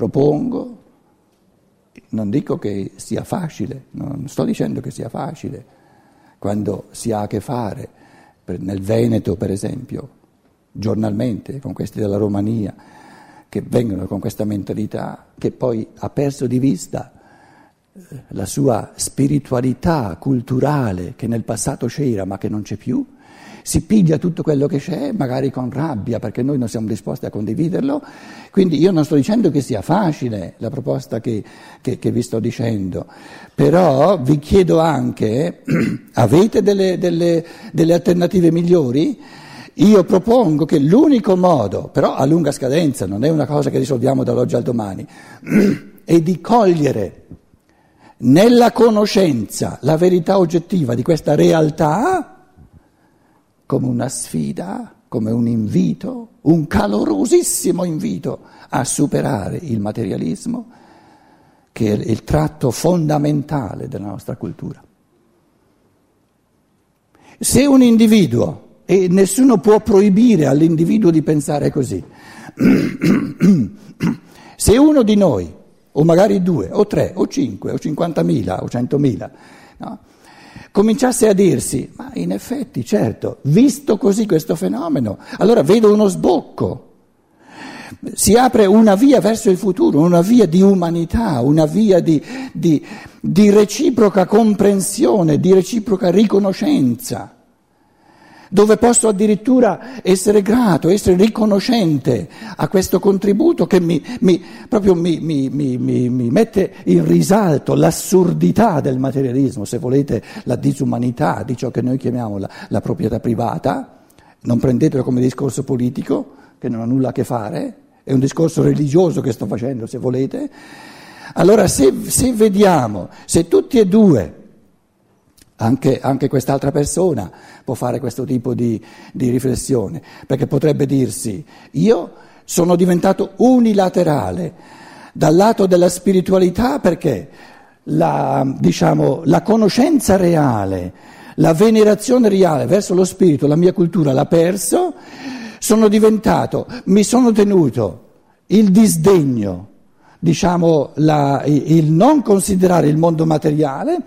propongo, non dico che sia facile, non sto dicendo che sia facile, quando si ha a che fare, nel Veneto per esempio, giornalmente con questi della Romania, che vengono con questa mentalità, che poi ha perso di vista eh, la sua spiritualità culturale che nel passato c'era ma che non c'è più, si piglia tutto quello che c'è, magari con rabbia, perché noi non siamo disposti a condividerlo. Quindi io non sto dicendo che sia facile la proposta che, che, che vi sto dicendo, però vi chiedo anche, avete delle, delle, delle alternative migliori? Io propongo che l'unico modo, però a lunga scadenza, non è una cosa che risolviamo dall'oggi al domani, è di cogliere nella conoscenza la verità oggettiva di questa realtà come una sfida, come un invito, un calorosissimo invito a superare il materialismo, che è il tratto fondamentale della nostra cultura. Se un individuo, e nessuno può proibire all'individuo di pensare così, se uno di noi, o magari due, o tre, o cinque, o cinquantamila, o centomila, no? Cominciasse a dirsi, ma in effetti, certo, visto così questo fenomeno, allora vedo uno sbocco. Si apre una via verso il futuro, una via di umanità, una via di, di, di reciproca comprensione, di reciproca riconoscenza dove posso addirittura essere grato, essere riconoscente a questo contributo che mi, mi, proprio mi, mi, mette in risalto l'assurdità del materialismo, se volete la disumanità di ciò che noi chiamiamo la, la proprietà privata, non prendetelo come discorso politico, che non ha nulla a che fare, è un discorso religioso che sto facendo, se volete. Allora, se, se vediamo, se tutti e due anche, anche, quest'altra persona può fare questo tipo di, di, riflessione, perché potrebbe dirsi, io sono diventato unilaterale dal lato della spiritualità perché la, diciamo, la conoscenza reale, la venerazione reale verso lo spirito, la mia cultura l'ha perso, sono diventato, mi sono tenuto il disdegno, diciamo, la, il non considerare il mondo materiale,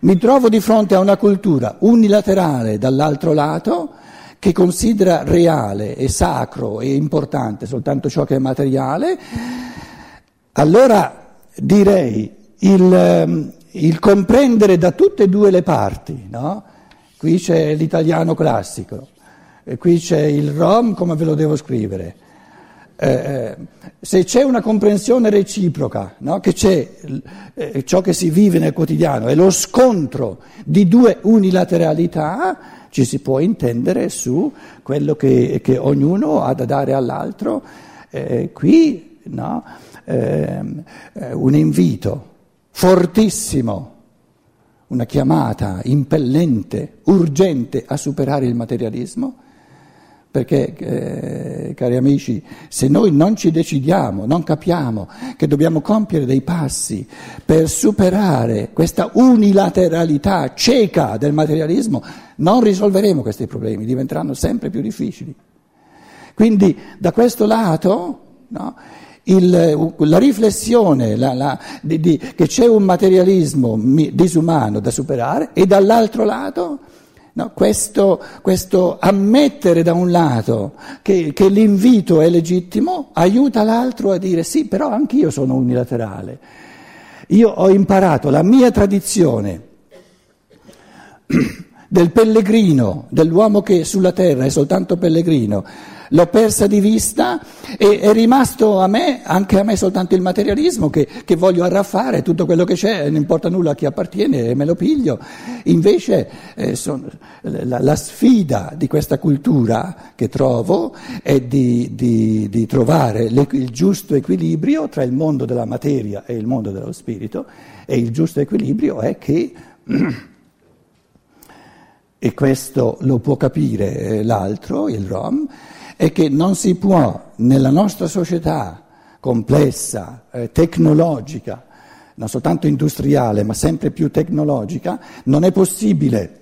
mi trovo di fronte a una cultura unilaterale dall'altro lato che considera reale e sacro e importante soltanto ciò che è materiale, allora direi il, ehm, il comprendere da tutte e due le parti, no? qui c'è l'italiano classico, qui c'è il rom come ve lo devo scrivere. Eh, eh, se c'è una comprensione reciproca, no? che c'è eh, ciò che si vive nel quotidiano e lo scontro di due unilateralità, ci si può intendere su quello che, che ognuno ha da dare all'altro. Eh, qui no? Ehm, eh, un invito fortissimo, una chiamata impellente, urgente a superare il materialismo perché, eh, cari amici, se noi non ci decidiamo, non capiamo che dobbiamo compiere dei passi per superare questa unilateralità cieca del materialismo, non risolveremo questi problemi, diventeranno sempre più difficili. Quindi da questo lato no, il, la riflessione la, la, di, di, che c'è un materialismo disumano da superare e dall'altro lato No, questo, questo, ammettere da un lato che, che, l'invito è legittimo aiuta l'altro a dire sì, però anch'io sono unilaterale. Io ho imparato la mia tradizione del pellegrino, dell'uomo che sulla terra è soltanto pellegrino, l'ho persa di vista e è rimasto a me, anche a me soltanto il materialismo che, che voglio arraffare, tutto quello che c'è, non importa nulla a chi appartiene e me lo piglio. Invece eh, son, la, la, sfida di questa cultura che trovo è di, di, di trovare il giusto equilibrio tra il mondo della materia e il mondo dello spirito e il giusto equilibrio è che e questo lo può capire eh, l'altro, il Rom, è che non si può nella nostra società complessa, eh, tecnologica, non soltanto industriale, ma sempre più tecnologica, non è possibile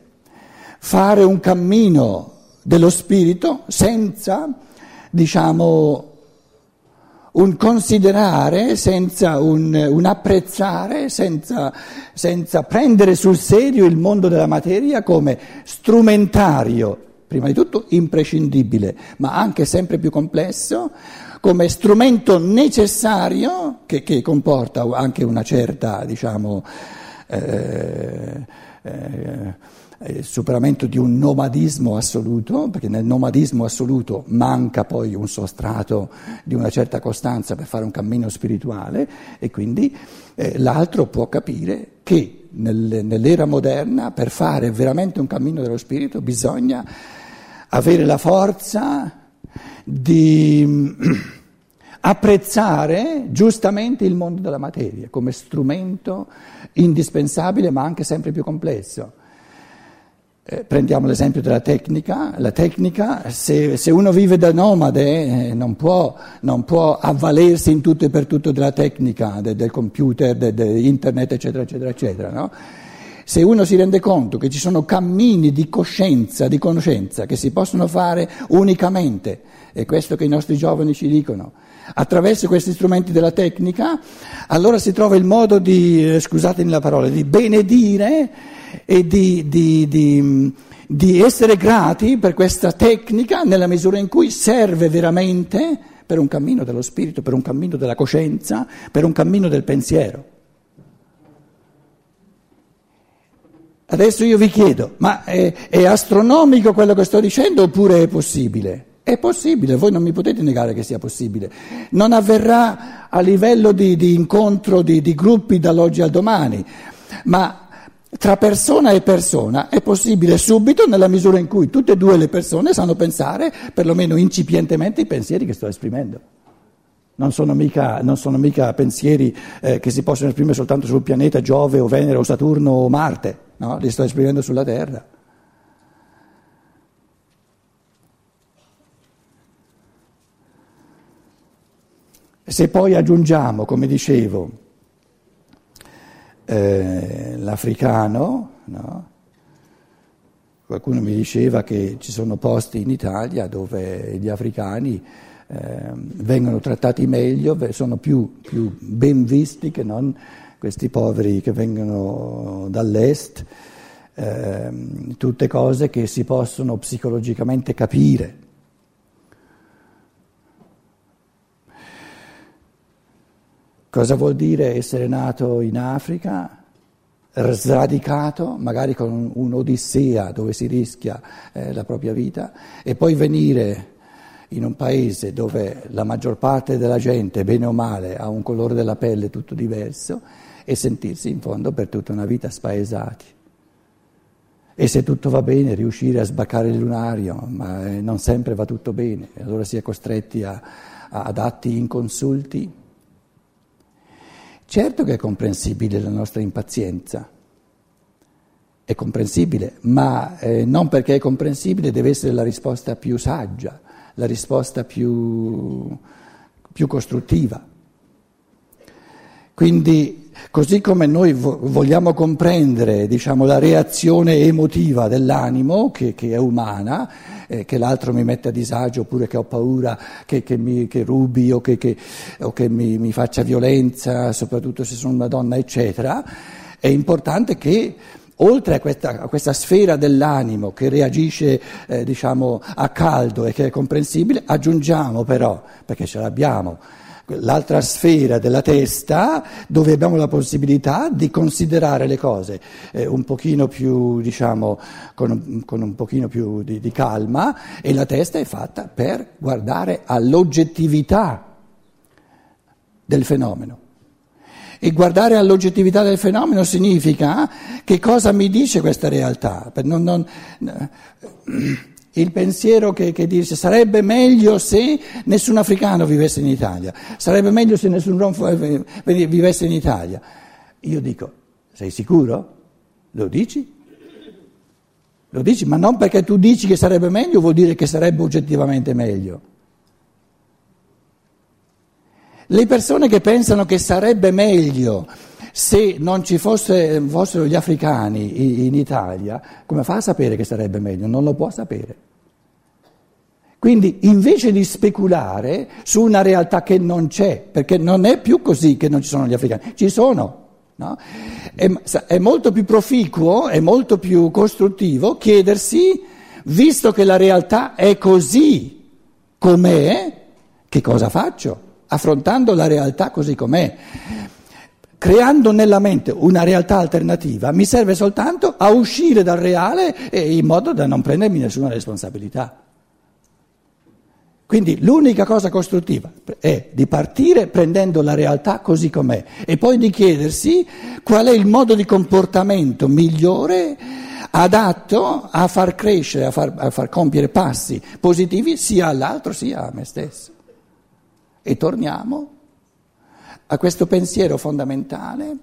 fare un cammino dello spirito senza, diciamo, un considerare senza un, un apprezzare, senza, senza prendere sul serio il mondo della materia come strumentario, prima di tutto imprescindibile, ma anche sempre più complesso, come strumento necessario che, che comporta anche una certa, diciamo, eh, eh, il superamento di un nomadismo assoluto, perché nel nomadismo assoluto manca poi un sostrato di una certa costanza per fare un cammino spirituale e quindi eh, l'altro può capire che nel, nell'era moderna per fare veramente un cammino dello spirito bisogna avere la forza di apprezzare giustamente il mondo della materia come strumento indispensabile ma anche sempre più complesso. Eh, prendiamo l'esempio della tecnica, la tecnica se, se uno vive da nomade eh, non, può, non, può, avvalersi in tutto e per tutto della tecnica, de, del computer, di de internet eccetera eccetera eccetera. No? Se uno si rende conto che ci sono cammini di coscienza, di conoscenza che si possono fare unicamente, è questo che i nostri giovani ci dicono, attraverso questi strumenti della tecnica, allora si trova il modo di, eh, scusatemi la parola, di benedire e di, di, di, di essere grati per questa tecnica nella misura in cui serve veramente per un cammino dello spirito, per un cammino della coscienza, per un cammino del pensiero. Adesso io vi chiedo, ma è, è, astronomico quello che sto dicendo oppure è possibile? È possibile, voi non mi potete negare che sia possibile. Non avverrà a livello di, di incontro di, di gruppi dall'oggi al domani, ma tra persona e persona è possibile subito nella misura in cui tutte e due le persone sanno pensare, perlomeno incipientemente, i pensieri che sto esprimendo. Non sono mica, non sono mica pensieri eh, che si possono esprimere soltanto sul pianeta Giove o Venere o Saturno o Marte, no? li sto esprimendo sulla Terra. Se poi aggiungiamo, come dicevo, eh, l'africano, no? qualcuno mi diceva che ci sono posti in Italia dove gli africani eh, vengono trattati meglio, sono più, più, ben visti che non questi poveri che vengono dall'est, eh, tutte cose che si possono psicologicamente capire. Cosa vuol dire essere nato in Africa, sradicato, magari con un'odissea dove si rischia eh, la propria vita, e poi venire in un paese dove la maggior parte della gente, bene o male, ha un colore della pelle tutto diverso e sentirsi in fondo per tutta una vita spaesati. E se tutto va bene, riuscire a sbaccare il lunario, ma eh, non sempre va tutto bene, allora si è costretti a, a, ad atti inconsulti Certo che è comprensibile la nostra impazienza, è comprensibile, ma eh, non perché è comprensibile deve essere la risposta più saggia, la risposta più, più costruttiva. Quindi, così come noi vo- vogliamo comprendere diciamo, la reazione emotiva dell'animo, che, che è umana, eh, che l'altro mi mette a disagio oppure che ho paura che, che, mi, che rubi o che, o mi, mi, faccia violenza, soprattutto se sono una donna, eccetera, è importante che oltre a questa, a questa sfera dell'animo che reagisce eh, diciamo, a caldo e che è comprensibile, aggiungiamo però, perché ce l'abbiamo, l'altra sfera della testa dove abbiamo la possibilità di considerare le cose eh, un pochino più, diciamo, con, con un pochino più di, di calma e la testa è fatta per guardare all'oggettività del fenomeno. E guardare all'oggettività del fenomeno significa che cosa mi dice questa realtà. Non, non, il pensiero che, che, dice sarebbe meglio se nessun africano vivesse in Italia, sarebbe meglio se nessun rom vivesse in Italia. Io dico, sei sicuro? Lo dici? Lo dici, ma non perché tu dici che sarebbe meglio vuol dire che sarebbe oggettivamente meglio. Le persone che pensano che sarebbe meglio se non ci fosse, fossero gli africani in Italia, come fa a sapere che sarebbe meglio? Non lo può sapere. Quindi invece di speculare su una realtà che non c'è, perché non è più così che non ci sono gli africani, ci sono. No? È, è molto più proficuo, è molto più costruttivo chiedersi, visto che la realtà è così com'è, che cosa faccio? Affrontando la realtà così com'è creando nella mente una realtà alternativa, mi serve soltanto a uscire dal reale in modo da non prendermi nessuna responsabilità. Quindi l'unica cosa costruttiva è di partire prendendo la realtà così com'è e poi di chiedersi qual è il modo di comportamento migliore adatto a far crescere, a far, a far compiere passi positivi sia all'altro sia a me stesso. E torniamo a questo pensiero fondamentale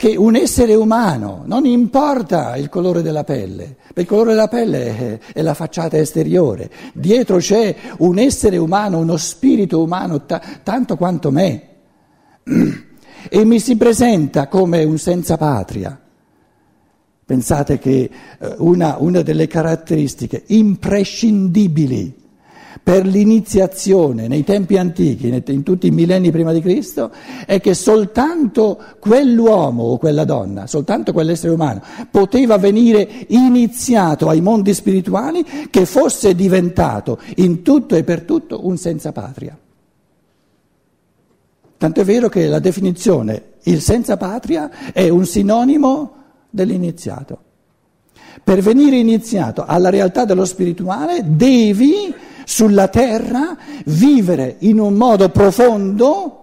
che un essere umano, non importa il colore della pelle, perché il colore della pelle è, la facciata esteriore, dietro c'è un essere umano, uno spirito umano t- tanto quanto me, e mi si presenta come un senza patria. Pensate che eh, una, una delle caratteristiche imprescindibili per l'iniziazione nei tempi antichi, in tutti i millenni prima di Cristo, è che soltanto quell'uomo o quella donna, soltanto quell'essere umano poteva venire iniziato ai mondi spirituali che fosse diventato in tutto e per tutto un senza patria. Tanto è vero che la definizione il senza patria è un sinonimo dell'iniziato. Per venire iniziato alla realtà dello spirituale devi sulla terra vivere in un modo profondo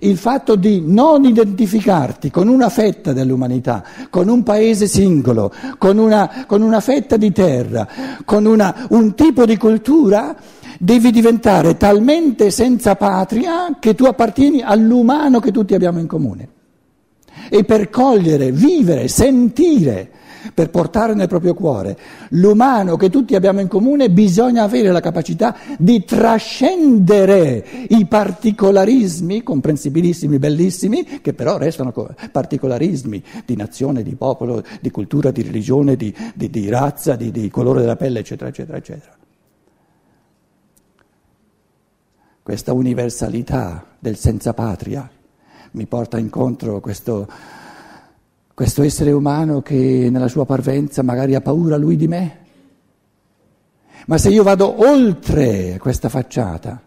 il fatto di non identificarti con una fetta dell'umanità, con un paese singolo, con una, con una fetta di terra, con una, un tipo di cultura, devi diventare talmente senza patria che tu appartieni all'umano che tutti abbiamo in comune. E per cogliere, vivere, sentire per portare nel proprio cuore l'umano che tutti abbiamo in comune, bisogna avere la capacità di trascendere i particolarismi, comprensibilissimi, bellissimi, che però restano particolarismi di nazione, di popolo, di cultura, di religione, di, di, di razza, di, di colore della pelle, eccetera, eccetera, eccetera. Questa universalità del senza patria mi porta incontro questo questo essere umano che nella sua parvenza magari ha paura lui di me. Ma se io vado oltre questa facciata,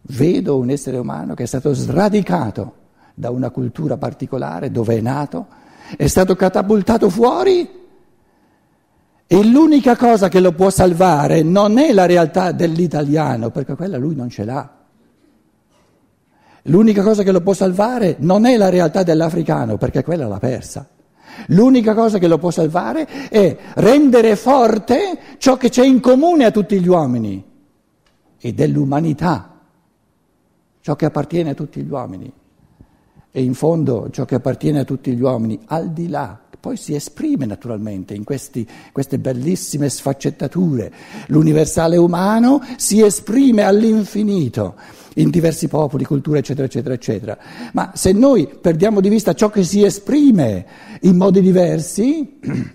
vedo un essere umano che è stato sradicato da una cultura particolare dove è nato, è stato catapultato fuori e l'unica cosa che lo può salvare non è la realtà dell'italiano, perché quella lui non ce l'ha. L'unica cosa che lo può salvare non è la realtà dell'africano, perché quella l'ha persa. L'unica cosa che lo può salvare è rendere forte ciò che c'è in comune a tutti gli uomini e dell'umanità, ciò che appartiene a tutti gli uomini. E in fondo ciò che appartiene a tutti gli uomini, al di là poi si esprime naturalmente in questi, queste bellissime sfaccettature. L'universale umano si esprime all'infinito in diversi popoli, culture, eccetera, eccetera, eccetera. Ma se noi perdiamo di vista ciò che si esprime in modi diversi,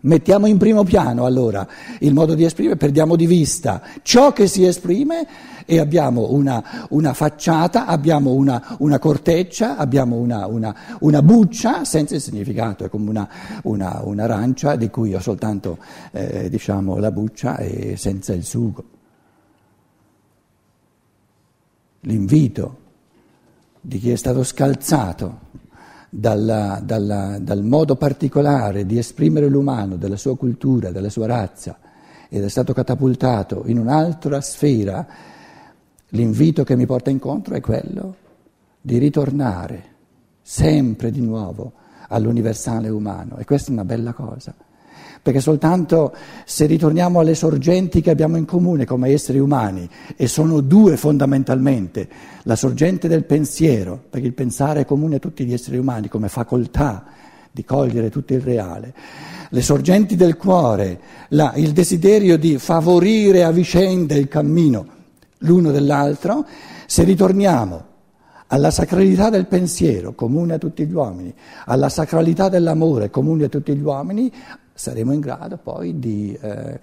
mettiamo in primo piano allora il modo di esprimere, perdiamo di vista ciò che si esprime e abbiamo una, una facciata, abbiamo una, una corteccia, abbiamo una, una, buccia senza il significato, è come un'arancia di cui ho soltanto eh, diciamo, la buccia e senza il sugo. L'invito di chi è stato scalzato dalla, dalla, dal modo particolare di esprimere l'umano, della sua cultura, della sua razza, ed è stato catapultato in un'altra sfera, L'invito che mi porta incontro è quello di ritornare sempre di nuovo all'universale umano. E questa è una bella cosa, perché soltanto se ritorniamo alle sorgenti che abbiamo in comune come esseri umani, e sono due fondamentalmente, la sorgente del pensiero, perché il pensare è comune a tutti gli esseri umani come facoltà di cogliere tutto il reale, le sorgenti del cuore, la, il desiderio di favorire a vicenda il cammino l'uno dell'altro, se ritorniamo alla sacralità del pensiero comune a tutti gli uomini, alla sacralità dell'amore comune a tutti gli uomini, saremo in grado poi di, eh,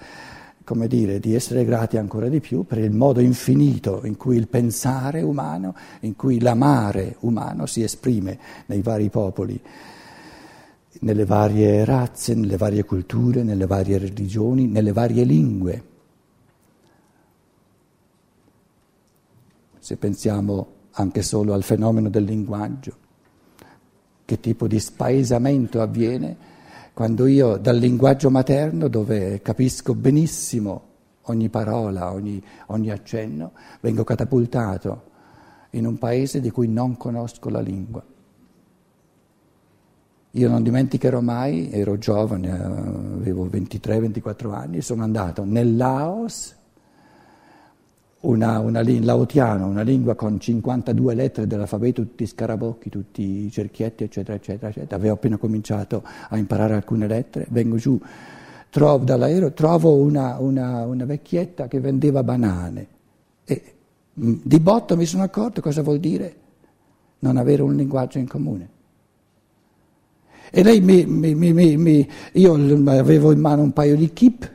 dire, di essere grati ancora di più per il modo infinito in cui il pensare umano, in cui l'amare umano si esprime nei vari popoli, nelle varie razze, nelle varie culture, nelle varie religioni, nelle varie lingue. Se pensiamo anche solo al fenomeno del linguaggio, che tipo di spaesamento avviene quando io dal linguaggio materno, dove capisco benissimo ogni parola, ogni, ogni accenno, vengo catapultato in un paese di cui non conosco la lingua. Io non dimenticherò mai, ero giovane, avevo 23-24 anni, sono andato nel Laos una, una, laotiano, una lingua con 52 lettere dell'alfabeto, tutti scarabocchi, tutti cerchietti, eccetera, eccetera, eccetera. Avevo appena cominciato a imparare alcune lettere, vengo giù, trovo dall'aereo, trovo una, una, una vecchietta che vendeva banane e mm, di botto mi sono accorto cosa vuol dire non avere un linguaggio in comune. E lei mi, mi, mi, mi io avevo in mano un paio di kip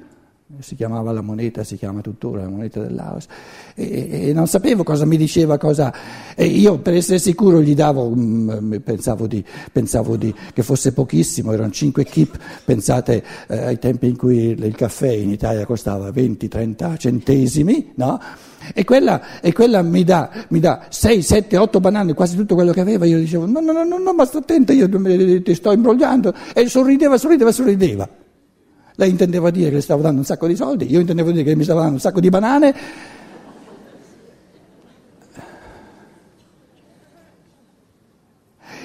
si chiamava la moneta, si chiama tuttora la moneta del Laos, e, e non sapevo cosa mi diceva, cosa, e io per essere sicuro gli davo, mm, pensavo, di, pensavo di, che fosse pochissimo, erano 5 kip, pensate eh, ai tempi in cui il caffè in Italia costava 20-30 centesimi, no? E quella, e quella mi, dà, mi, dà, 6, 7, 8 banane, quasi tutto quello che aveva, io dicevo no, no, no, no, ma sto attento, io ti sto imbrogliando, e sorrideva, sorrideva, sorrideva. Lei intendeva dire che le stavo dando un sacco di soldi, io intendevo dire che mi stavo dando un sacco di banane.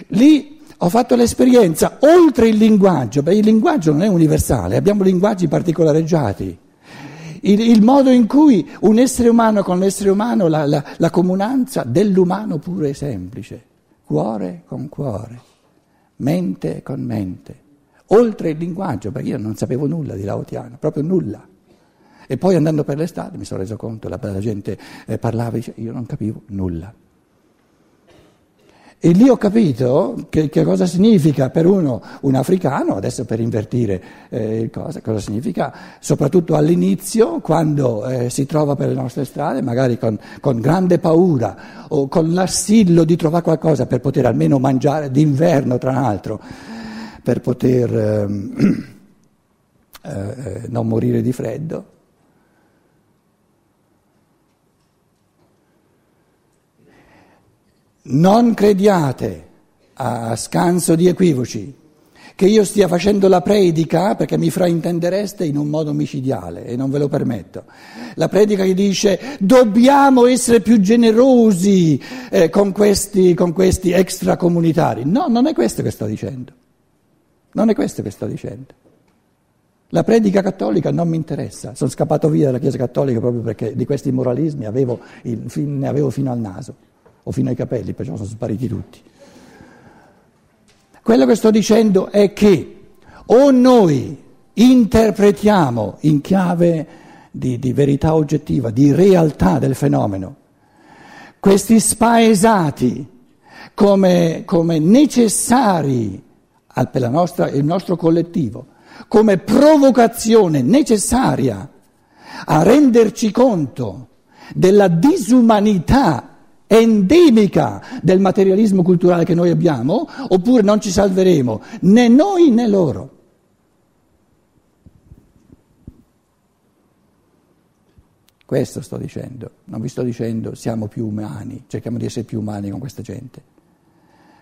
Lì ho fatto l'esperienza, oltre il linguaggio, beh il linguaggio non è universale, abbiamo linguaggi particolareggiati. Il, il modo in cui un essere umano con l'essere umano, la, la, la comunanza dell'umano puro e semplice, cuore con cuore, mente con mente oltre il linguaggio, perché io non sapevo nulla di laotiano, proprio nulla. E poi andando per le strade mi sono reso conto, la, la gente eh, parlava e io non capivo nulla. E lì ho capito che, che, cosa significa per uno un africano, adesso per invertire eh, cosa, cosa significa, soprattutto all'inizio, quando eh, si trova per le nostre strade, magari con, con, grande paura o con l'assillo di trovare qualcosa per poter almeno mangiare d'inverno, tra l'altro per poter ehm, eh, non morire di freddo. Non crediate, a scanso di equivoci, che io stia facendo la predica perché mi fraintendereste in un modo micidiale e non ve lo permetto. La predica che dice dobbiamo essere più generosi eh, con, questi, con questi extracomunitari. No, non è questo che sto dicendo. Non è questo che sto dicendo. La predica cattolica non mi interessa, sono scappato via dalla Chiesa cattolica proprio perché di questi moralismi avevo il, ne avevo fino al naso o fino ai capelli, perciò sono spariti tutti. Quello che sto dicendo è che o noi interpretiamo in chiave di, di verità oggettiva, di realtà del fenomeno, questi spaesati come, come necessari per nostra, il nostro collettivo, come provocazione necessaria a renderci conto della disumanità endemica del materialismo culturale che noi abbiamo, oppure non ci salveremo né noi né loro. Questo sto dicendo, non vi sto dicendo siamo più umani, cerchiamo di essere più umani con questa gente.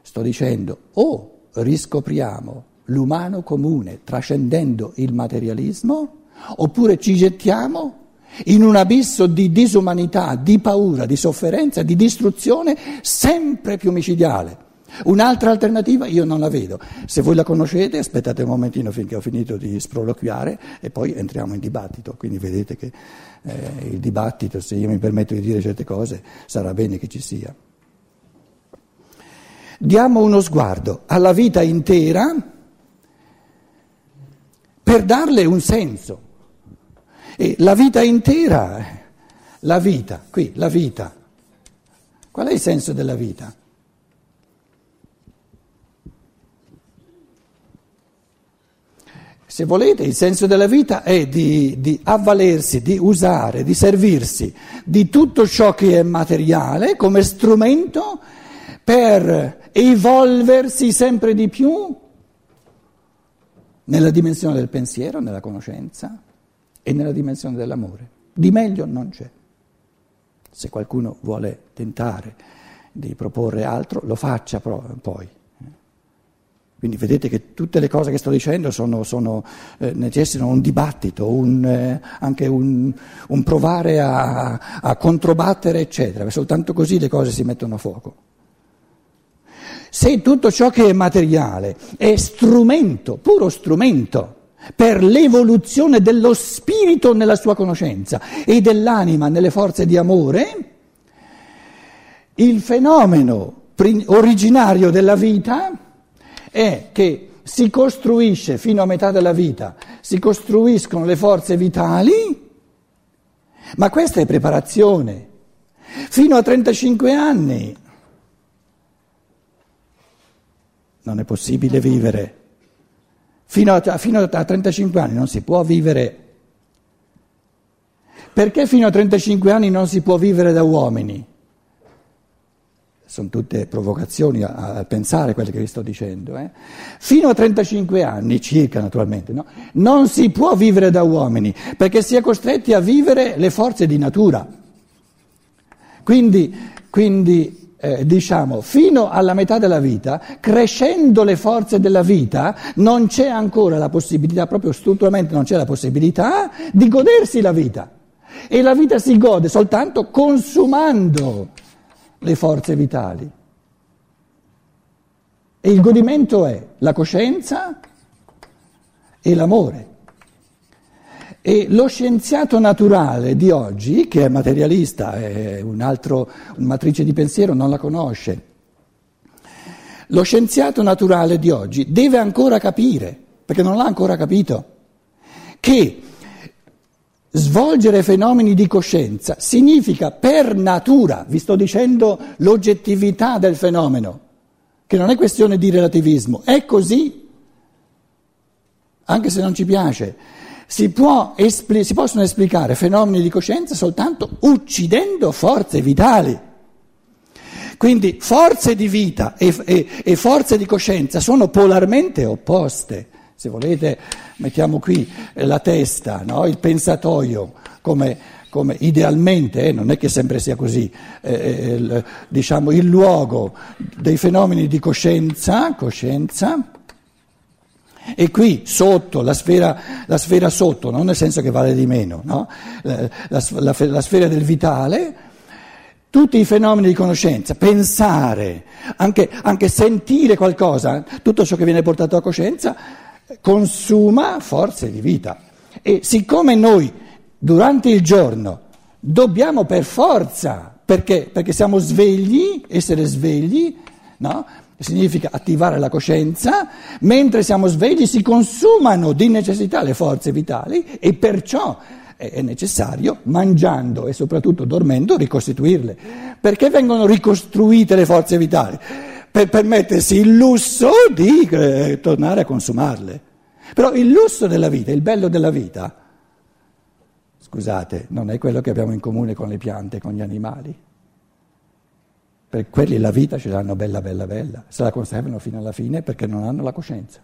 Sto dicendo o oh, riscopriamo l'umano comune trascendendo il materialismo oppure ci gettiamo in un abisso di disumanità, di paura, di sofferenza, di distruzione sempre più micidiale. Un'altra alternativa io non la vedo. Se voi la conoscete, aspettate un momentino finché ho finito di sproloquiare e poi entriamo in dibattito. Quindi vedete che eh, il dibattito, se io mi permetto di dire certe cose, sarà bene che ci sia diamo uno sguardo alla vita intera per darle un senso. E la vita intera, la vita, qui, la vita. Qual è il senso della vita? Se volete, il senso della vita è di, di, avvalersi, di usare, di servirsi di tutto ciò che è materiale come strumento per evolversi sempre di più nella dimensione del pensiero, nella conoscenza e nella dimensione dell'amore. Di meglio non c'è. Se qualcuno vuole tentare di proporre altro, lo faccia poi. Quindi vedete che tutte le cose che sto dicendo sono, sono, eh, necessitano un dibattito, un, eh, anche un, un provare a, a, controbattere, eccetera. Soltanto così le cose si mettono a fuoco. Se tutto ciò che è materiale è strumento, puro strumento, per l'evoluzione dello spirito nella sua conoscenza e dell'anima nelle forze di amore, il fenomeno originario della vita è che si costruisce fino a metà della vita, si costruiscono le forze vitali, ma questa è preparazione. Fino a 35 anni non è possibile vivere. Fino a, fino a 35 anni non si può vivere. Perché fino a 35 anni non si può vivere da uomini? sono tutte provocazioni a, a, pensare quelle che vi sto dicendo, eh? fino a 35 anni circa naturalmente, no? non si può vivere da uomini perché si è costretti a vivere le forze di natura. Quindi, quindi eh, diciamo, fino alla metà della vita, crescendo le forze della vita, non c'è ancora la possibilità, proprio strutturalmente non c'è la possibilità di godersi la vita. E la vita si gode soltanto consumando le forze vitali. E il godimento è la coscienza e l'amore. E lo scienziato naturale di oggi, che è materialista, è un altro, una matrice di pensiero, non la conosce. Lo scienziato naturale di oggi deve ancora capire, perché non l'ha ancora capito, che Svolgere fenomeni di coscienza significa per natura, vi sto dicendo l'oggettività del fenomeno, che non è questione di relativismo, è così, anche se non ci piace. Si, può, si possono esplicare fenomeni di coscienza soltanto uccidendo forze vitali. Quindi forze di vita e, e, e forze di coscienza sono polarmente opposte. Se volete mettiamo qui eh, la testa, no? il pensatoio, come, come idealmente, eh, non è che sempre sia così, eh, eh il, diciamo il luogo dei fenomeni di coscienza, coscienza e qui sotto, la sfera, la sfera, sotto, non nel senso che vale di meno, no? la, la, la, sfera del vitale, tutti i fenomeni di conoscenza, pensare, anche, anche, sentire qualcosa, tutto ciò che viene portato a coscienza, consuma forze di vita. E siccome noi durante il giorno dobbiamo per forza, perché, perché siamo svegli, essere svegli, no? Significa attivare la coscienza, mentre siamo svegli si consumano di necessità le forze vitali e perciò è necessario, mangiando e soprattutto dormendo, ricostituirle. Perché vengono ricostruite le forze vitali? per permettersi il lusso di eh, tornare a consumarle. Però il lusso della vita, il bello della vita, scusate, non è quello che abbiamo in comune con le piante, con gli animali. Per quelli la vita ce l'hanno bella, bella, bella, se la conservano fino alla fine perché non hanno la coscienza.